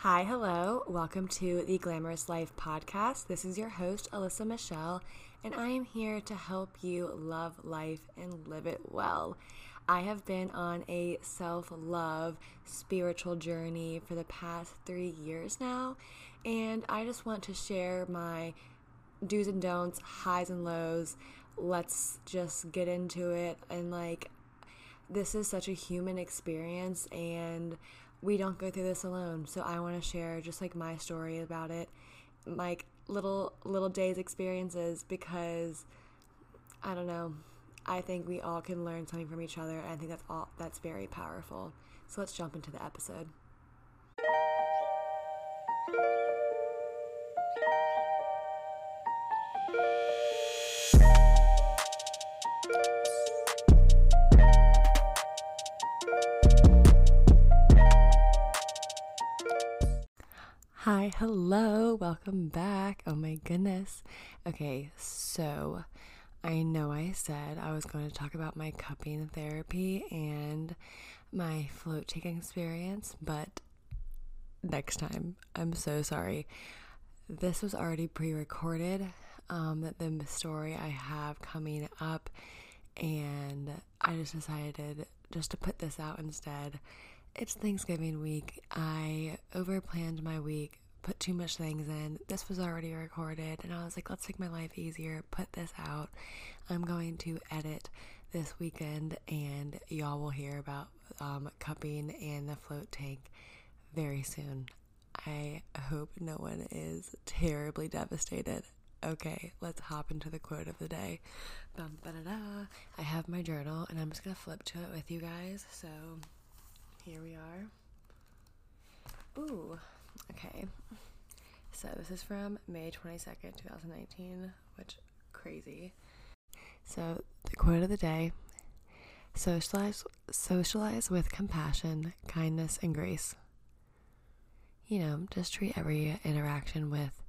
Hi, hello. Welcome to the Glamorous Life podcast. This is your host, Alyssa Michelle, and I am here to help you love life and live it well. I have been on a self love spiritual journey for the past three years now, and I just want to share my do's and don'ts, highs and lows. Let's just get into it. And like, this is such a human experience, and we don't go through this alone. So I want to share just like my story about it, like little little days experiences because I don't know. I think we all can learn something from each other, and I think that's all that's very powerful. So let's jump into the episode. Hi, hello, welcome back. Oh my goodness. Okay, so I know I said I was going to talk about my cupping therapy and my float tank experience, but next time. I'm so sorry. This was already pre recorded, um, the story I have coming up, and I just decided just to put this out instead it's Thanksgiving week. I overplanned my week, put too much things in. This was already recorded, and I was like, let's make my life easier, put this out. I'm going to edit this weekend, and y'all will hear about um, cupping and the float tank very soon. I hope no one is terribly devastated. Okay, let's hop into the quote of the day. Bum, I have my journal, and I'm just gonna flip to it with you guys. So here we are. Ooh, okay. So this is from May 22nd, 2019, which crazy. So the quote of the day socialize socialize with compassion, kindness and grace. You know, just treat every interaction with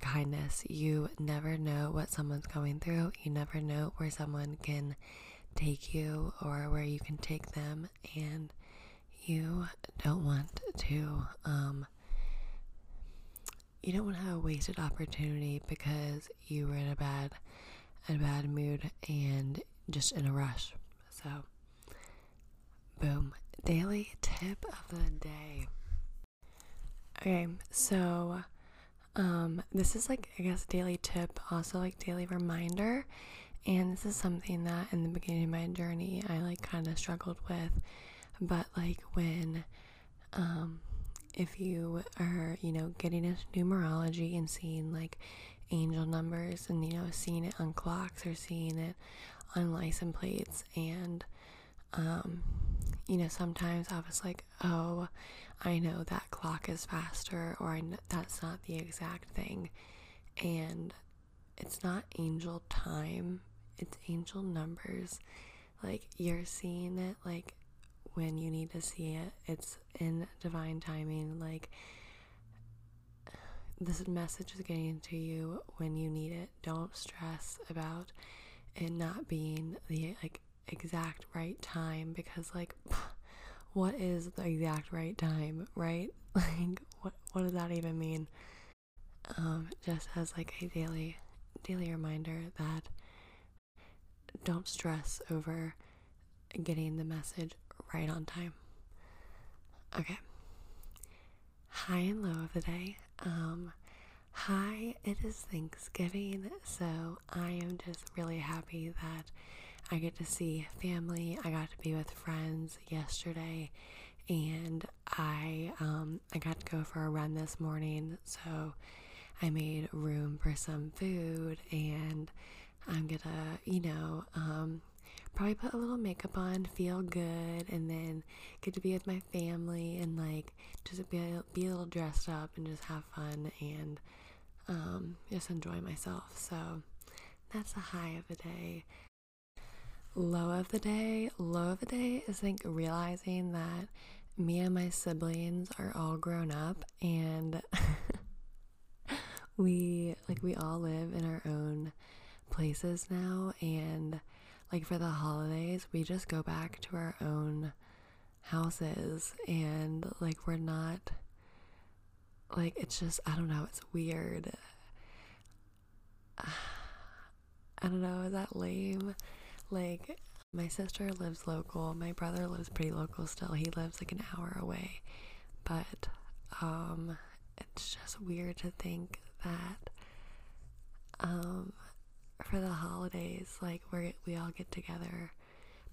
kindness. You never know what someone's going through. You never know where someone can take you or where you can take them and you don't want to um, you don't want to have a wasted opportunity because you were in a bad a bad mood and just in a rush. So boom. Daily tip of the day. Okay so um, this is like i guess daily tip also like daily reminder. And this is something that in the beginning of my journey i like kind of struggled with. But like when um if you are you know getting into numerology and seeing like angel numbers and you know seeing it on clocks or seeing it on license plates and um you know sometimes i was like oh i know that clock is faster or that's not the exact thing. And it's not angel time it's angel numbers. Like you're seeing it like when you need to see it. It's in divine timing. Like, this message is getting to you when you need it. Don't stress about it not being the like exact right time because like what is the exact right time, right? Like what what does that even mean? Um just as like a daily daily reminder that don't stress over getting the message right on time. Okay. High and low of the day. Um, hi, it is Thanksgiving, so I am just really happy that I get to see family. I got to be with friends yesterday, and I um, I got to go for a run this morning. So I made room for some food, and I'm gonna, you know, um, probably put a little makeup on, feel good, and then get to be with my family and like just be a, be a little dressed up and just have fun and um, just enjoy myself. So that's the high of the day. Low of the day, low of the day is like realizing that me and my siblings are all grown up and we like we all live in our own places now and like for the holidays, we just go back to our own houses and like we're not like it's just I don't know, it's weird. I don't know, is that lame? Like my sister lives local, my brother lives pretty local still. He lives like an hour away. But um it's just weird to think that um for the holidays like we we all get together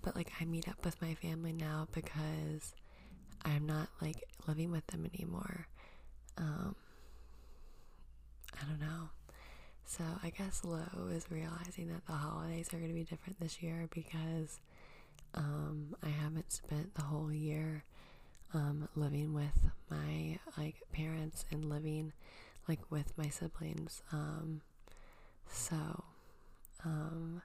but like I meet up with my family now because I'm not like living with them anymore. Um, I don't know. So I guess low is realizing that the holidays are going to be different this year because um, I haven't spent the whole year um, living with my like parents and living like with my siblings. Um, so, um,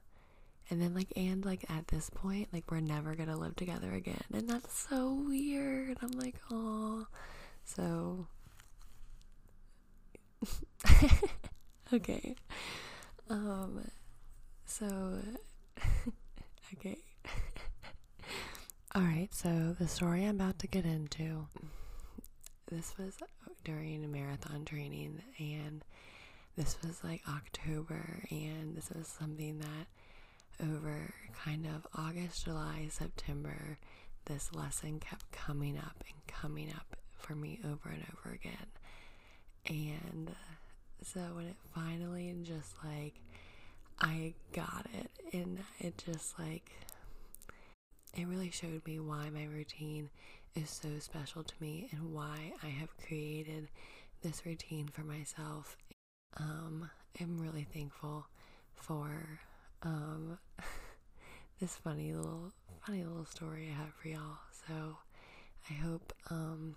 and then like and like at this point, like we're never gonna live together again, and that's so weird. I'm like, oh, so okay, um, so okay. All right, so the story I'm about to get into. This was during marathon training, and this was like October, and this was something that over kind of August, July, September, this lesson kept coming up and coming up for me over and over again. And so when it finally just like I got it and it just like it really showed me why my routine is so special to me and why I have created this routine for myself. Um, I'm really thankful for um, this funny little funny little story I have for y'all. So I hope um,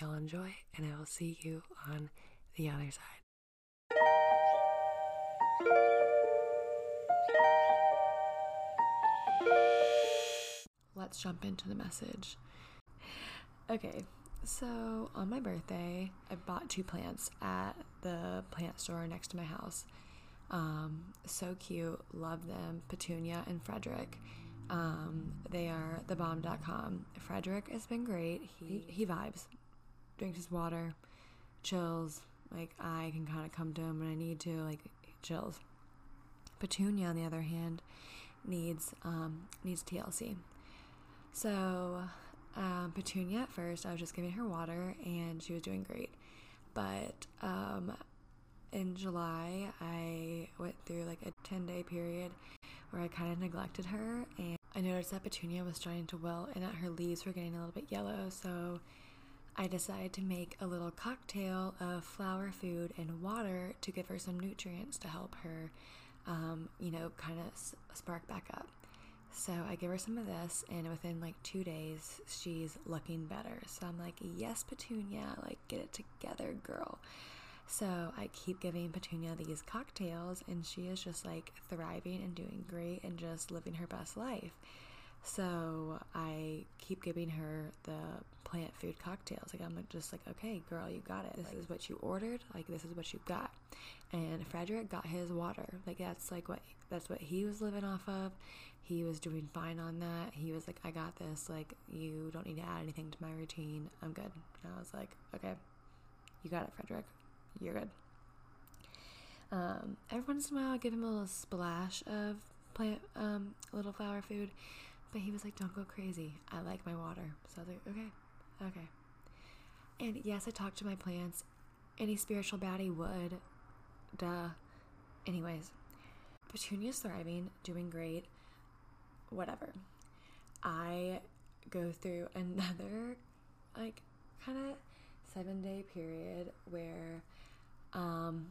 y'all enjoy, and I will see you on the other side. Let's jump into the message. Okay, so on my birthday, I bought two plants at the plant store next to my house. Um, so cute. Love them. Petunia and Frederick. Um, they are thebomb.com. Frederick has been great. He, he vibes, drinks his water, chills. Like, I can kind of come to him when I need to, like, chills. Petunia, on the other hand, needs um, needs TLC. So, um, Petunia at first, I was just giving her water and she was doing great. But um, in July, I went through like a 10 day period where I kind of neglected her, and I noticed that Petunia was starting to wilt and that her leaves were getting a little bit yellow. So I decided to make a little cocktail of flower food and water to give her some nutrients to help her, um, you know, kind of spark back up. So I give her some of this, and within like two days, she's looking better. So I'm like, yes, Petunia, like get it together, girl. So I keep giving Petunia these cocktails, and she is just like thriving and doing great and just living her best life. So I keep giving her the plant food cocktails. Like I'm just like, okay, girl, you got it. This is what you ordered. Like this is what you got. And Frederick got his water. Like that's like what that's what he was living off of. He was doing fine on that. He was like, I got this. Like you don't need to add anything to my routine. I'm good. And I was like, okay, you got it, Frederick you're good. Um, every once in a while, I give him a little splash of plant, um, little flower food, but he was like, "Don't go crazy. I like my water." So I was like, "Okay, okay." And yes, I talked to my plants. Any spiritual baddie would. Duh. Anyways, Petunia's thriving, doing great. Whatever. I go through another, like, kind of seven day period where um,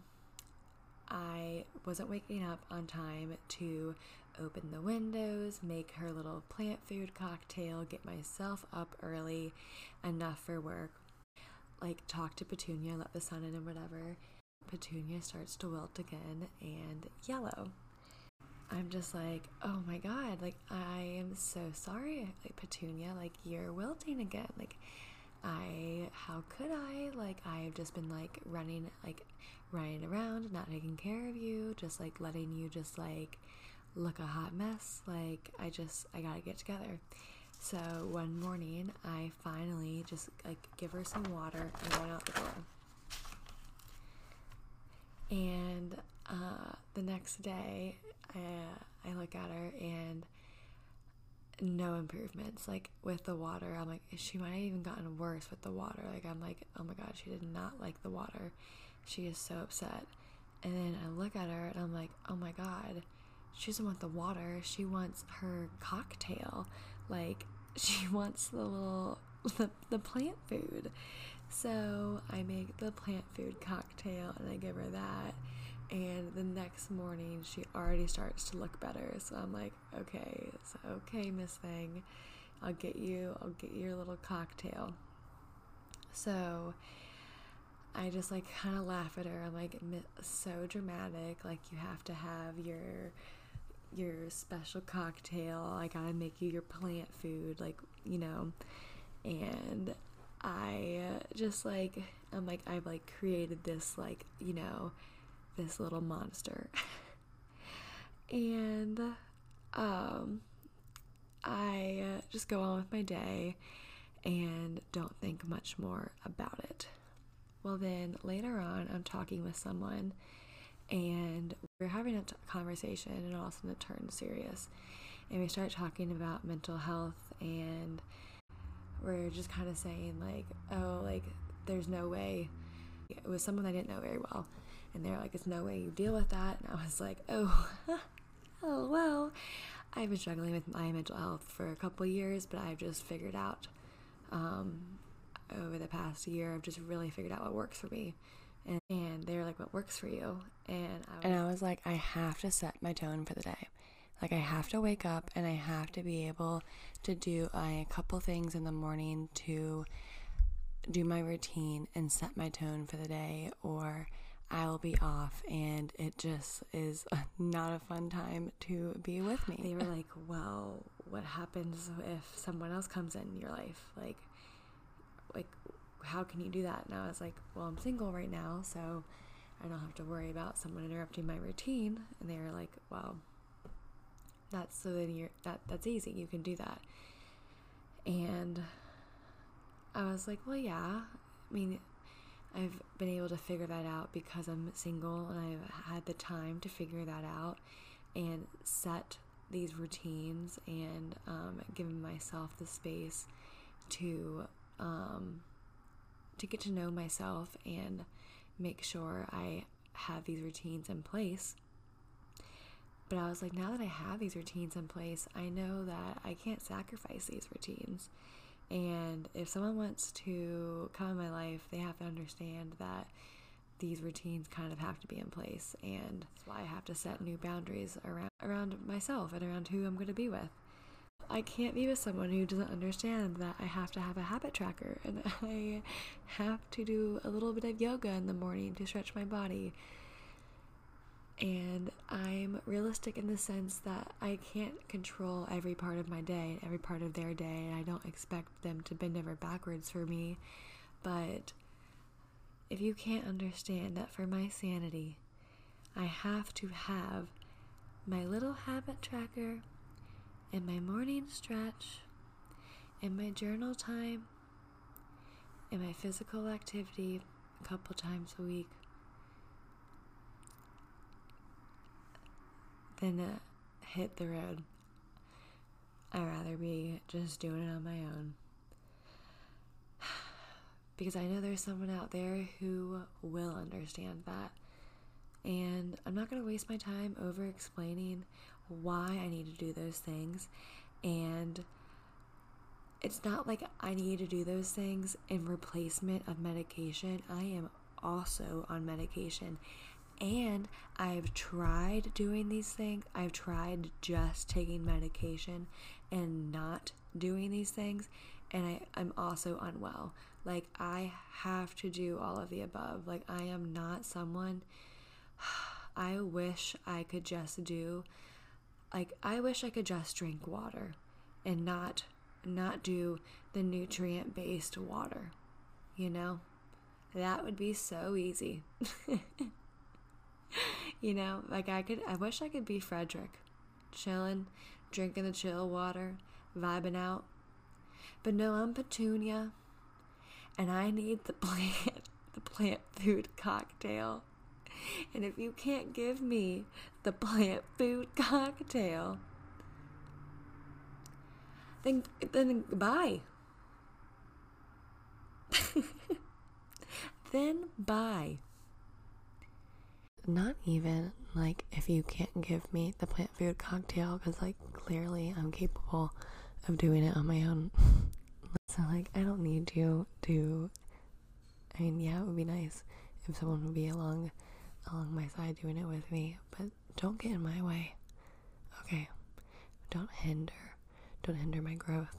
I wasn't waking up on time to open the windows, make her little plant food cocktail, get myself up early enough for work, like talk to Petunia, let the sun in and whatever. Petunia starts to wilt again and yellow. I'm just like, oh my god, like I am so sorry, like Petunia, like you're wilting again. Like I, how could I? Like, I've just been like running, like running around, not taking care of you, just like letting you just like look a hot mess. Like, I just, I gotta get together. So one morning, I finally just like give her some water and going out the door. And uh, the next day, I, I look at her and no improvements. Like with the water, I'm like, she might have even gotten worse with the water. Like, I'm like, oh my God, she did not like the water. She is so upset. And then I look at her and I'm like, oh my God, she doesn't want the water. She wants her cocktail. Like, she wants the little, the, the plant food. So I make the plant food cocktail and I give her that and the next morning she already starts to look better so i'm like okay so okay miss thing i'll get you i'll get your little cocktail so i just like kind of laugh at her i'm like so dramatic like you have to have your your special cocktail i gotta make you your plant food like you know and i just like i'm like i've like created this like you know this little monster. and um, I uh, just go on with my day and don't think much more about it. Well, then later on, I'm talking with someone and we're having a t- conversation, and all of a sudden it turns serious. And we start talking about mental health, and we're just kind of saying, like, oh, like, there's no way. It was someone I didn't know very well and they're like, "There's no way you deal with that." And I was like, "Oh, oh well." I've been struggling with my mental health for a couple years, but I've just figured out um, over the past year. I've just really figured out what works for me. And, and they're like, "What works for you?" And I was, and I was like, "I have to set my tone for the day." Like I have to wake up and I have to be able to do uh, a couple things in the morning to do my routine and set my tone for the day or I will be off, and it just is not a fun time to be with me. They were like, "Well, what happens if someone else comes in your life? Like, like, how can you do that?" And I was like, "Well, I'm single right now, so I don't have to worry about someone interrupting my routine." And they were like, "Well, that's so then you're that that's easy. You can do that." And I was like, "Well, yeah. I mean." I've been able to figure that out because I'm single and I've had the time to figure that out and set these routines and um, giving myself the space to um, to get to know myself and make sure I have these routines in place. But I was like, now that I have these routines in place, I know that I can't sacrifice these routines. And if someone wants to come in my life, they have to understand that these routines kind of have to be in place and that's why I have to set new boundaries around around myself and around who I'm going to be with. I can't be with someone who doesn't understand that I have to have a habit tracker and I have to do a little bit of yoga in the morning to stretch my body and I'm realistic in the sense that I can't control every part of my day, and every part of their day, and I don't expect them to bend over backwards for me. But if you can't understand that for my sanity, I have to have my little habit tracker and my morning stretch in my journal time in my physical activity a couple times a week Then to hit the road. I'd rather be just doing it on my own. because I know there's someone out there who will understand that. And I'm not going to waste my time over explaining why I need to do those things. And it's not like I need to do those things in replacement of medication. I am also on medication and I've tried doing these things. I've tried just taking medication and not doing these things. And I, I'm also unwell. Like, I have to do all of the above. Like, I am not someone. I wish I could just do like I wish I could just drink water and not not do the nutrient based water. You know? That would be so easy. you know, like I could, I wish I could be Frederick, chilling, drinking the chill water, vibing out. But no, I'm Petunia, and I need the plant, the plant food cocktail. And if you can't give me the plant food cocktail, then then bye. then bye. Not even like if you can't give me the plant food cocktail, because like clearly I'm capable of doing it on my own. so like I don't need you to. I mean, yeah, it would be nice if someone would be along along my side doing it with me, but don't get in my way. Okay, don't hinder, don't hinder my growth.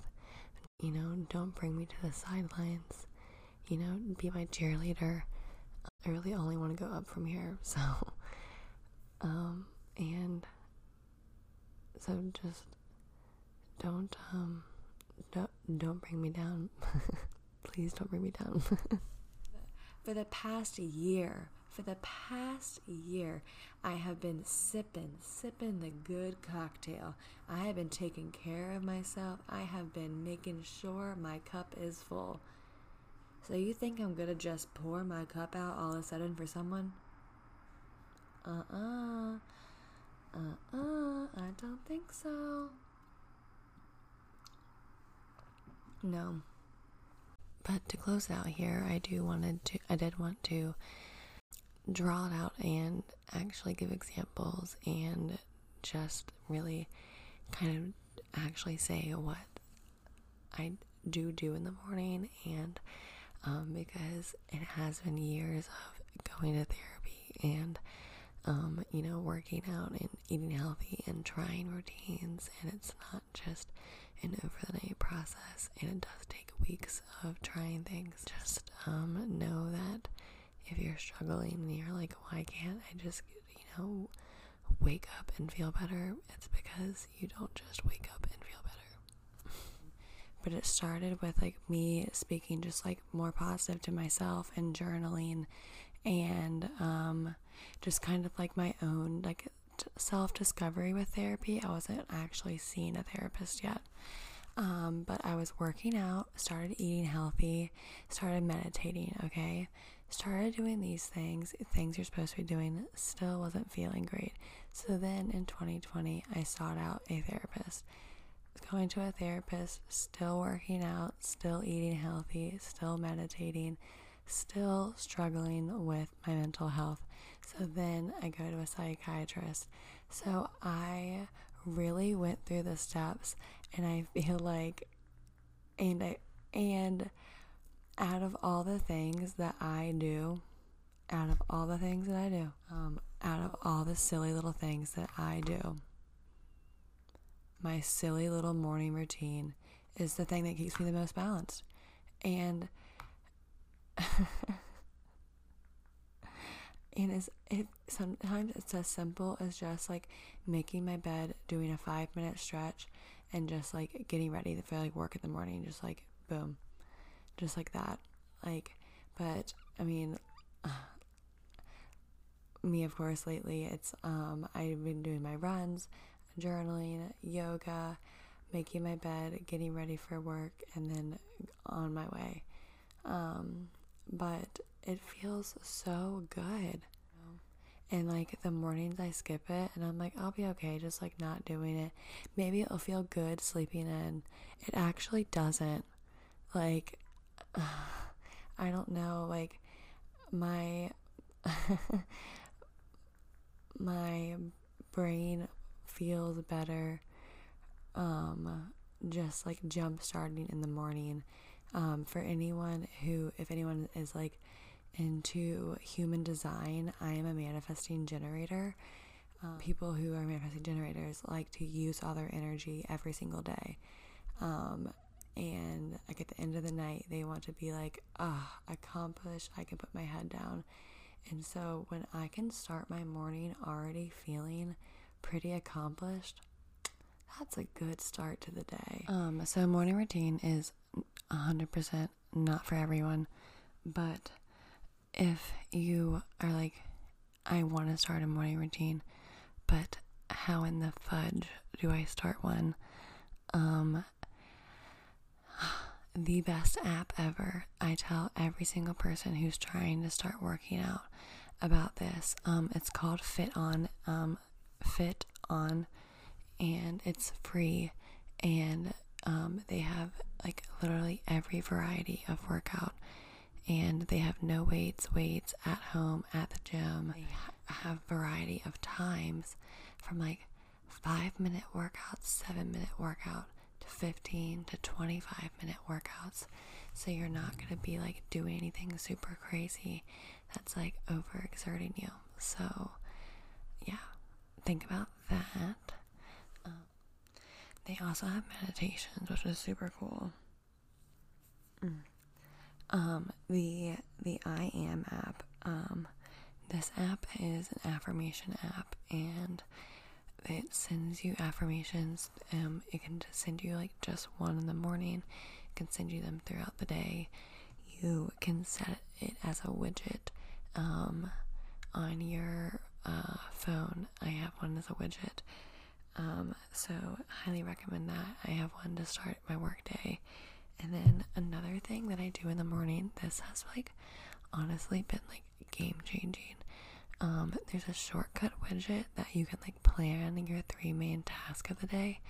You know, don't bring me to the sidelines. You know, be my cheerleader. I really only want to go up from here, so um and so just don't um don't don't bring me down. Please don't bring me down. for the past year, for the past year, I have been sipping, sipping the good cocktail. I have been taking care of myself. I have been making sure my cup is full. So you think I'm gonna just pour my cup out all of a sudden for someone? Uh-uh. Uh-uh. I don't think so. No. But to close out here, I do wanted to I did want to draw it out and actually give examples and just really kind of actually say what I do do in the morning and um, because it has been years of going to therapy and um, you know working out and eating healthy and trying routines and it's not just an over the night process and it does take weeks of trying things. Just um, know that if you're struggling and you're like why can't i just you know wake up and feel better it's because you don't just wake up and feel better but it started with like me speaking just like more positive to myself and journaling and um, just kind of like my own like self discovery with therapy. I wasn't actually seeing a therapist yet. Um, but I was working out, started eating healthy, started meditating, okay? Started doing these things, things you're supposed to be doing, still wasn't feeling great. So then in 2020, I sought out a therapist. Going to a therapist, still working out, still eating healthy, still meditating, still struggling with my mental health. So then I go to a psychiatrist. So I really went through the steps and I feel like and I and out of all the things that I do, out of all the things that I do, um, out of all the silly little things that I do, my silly little morning routine is the thing that keeps me the most balanced. And and it's it sometimes it's as simple as just like making my bed, doing a five minute stretch, and just like getting ready for like work in the morning, just like boom, just like that. Like, but I mean, me of course lately it's um I've been doing my runs, journaling, yoga, making my bed, getting ready for work, and then on my way. Um, but it feels so good. And like the mornings I skip it and I'm like, I'll be okay, just like not doing it. Maybe it'll feel good sleeping in. It actually doesn't. Like, I don't know, like my my brain feels better um just like jump starting in the morning um for anyone who if anyone is like into human design, I am a manifesting generator. Um, people who are manifesting generators like to use all their energy every single day. Um, and like at the end of the night, they want to be like, ah, accomplished. I can put my head down. And so when I can start my morning already feeling pretty accomplished, that's a good start to the day. Um, so morning routine is 100% not for everyone, but if you are like, I want to start a morning routine, but how in the fudge do I start one? Um, the best app ever. I tell every single person who's trying to start working out, about this. Um, it's called FitOn. Um, Fit On, and it's free, and um, they have like literally every variety of workout, and they have no weights, weights at home at the gym. They ha- have variety of times from like five minute workouts, seven minute workout 15 to 25 minute workouts. So you're not going to be like doing anything super crazy that's like overexerting you. So, yeah, think about that. Um, they also have meditations, which is super cool. Mm. Um, the the I Am app. Um, this app is an affirmation app, and it sends you affirmations. Um, it can send you like just one in the morning. It can send you them throughout the day. You can set it as a widget um, on your uh, phone. I have one as a widget. Um, so highly recommend that. I have one to start my workday. And then another thing that I do in the morning, this has like honestly been like game changing. Um, there's a shortcut widget that you can like plan your three main tasks of the day.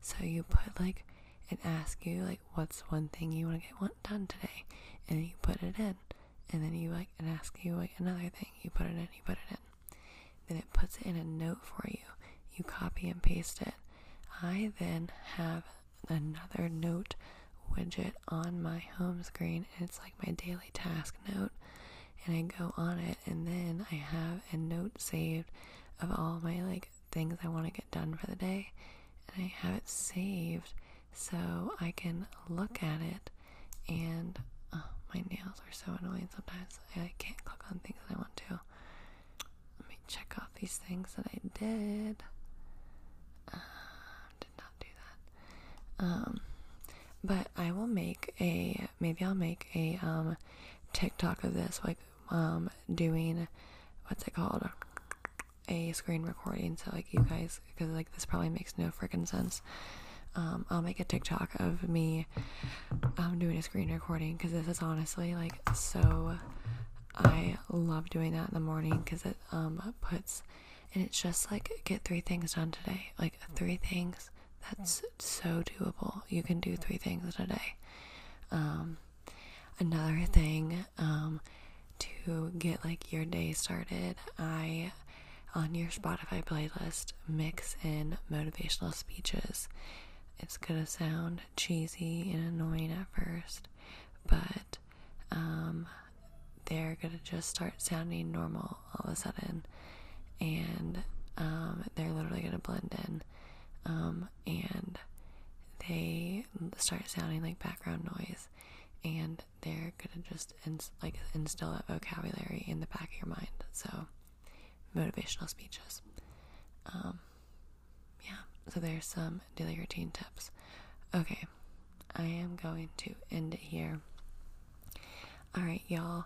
So you put like it asks you like what's one thing you want to get done today, and you put it in, and then you like it asks you like another thing, you put it in, you put it in, then it puts it in a note for you. You copy and paste it. I then have another note widget on my home screen, and it's like my daily task note and I go on it and then I have a note saved of all my like things I want to get done for the day and I have it saved so I can look at it and oh, my nails are so annoying sometimes. I can't click on things that I want to. Let me check off these things that I did. Uh, did not do that. Um but I will make a maybe I'll make a um TikTok of this like um, doing what's it called? A screen recording so like you guys because like this probably makes no freaking sense. Um, I'll make a TikTok of me um, doing a screen recording because this is honestly like so I love doing that in the morning because it um, puts and it's just like get three things done today. Like three things that's so doable. You can do three things in a day. Um, another thing um, to get like your day started, I on your Spotify playlist mix in motivational speeches. It's gonna sound cheesy and annoying at first, but um, they're gonna just start sounding normal all of a sudden, and um, they're literally gonna blend in, um, and they start sounding like background noise and they're gonna just like instill that vocabulary in the back of your mind. So, motivational speeches. Um, yeah. So there's some daily routine tips. Okay, I am going to end it here. All right, y'all.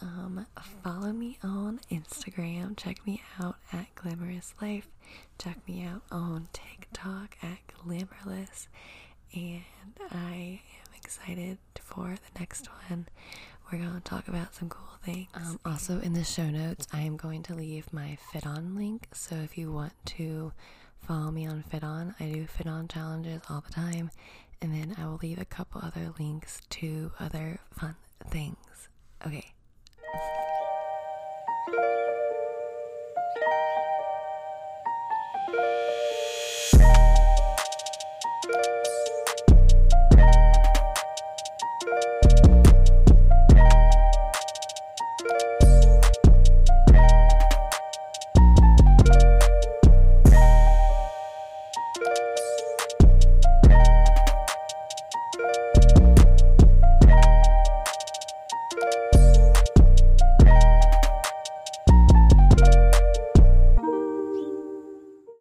Um, follow me on Instagram. Check me out at Glamorous Life. Check me out on TikTok at Glamorless. And I excited for the next one. We're going to talk about some cool things. Um, also, in the show notes, I am going to leave my FitOn link. So if you want to follow me on FitOn, I do FitOn challenges all the time. And then I will leave a couple other links to other fun things. Okay.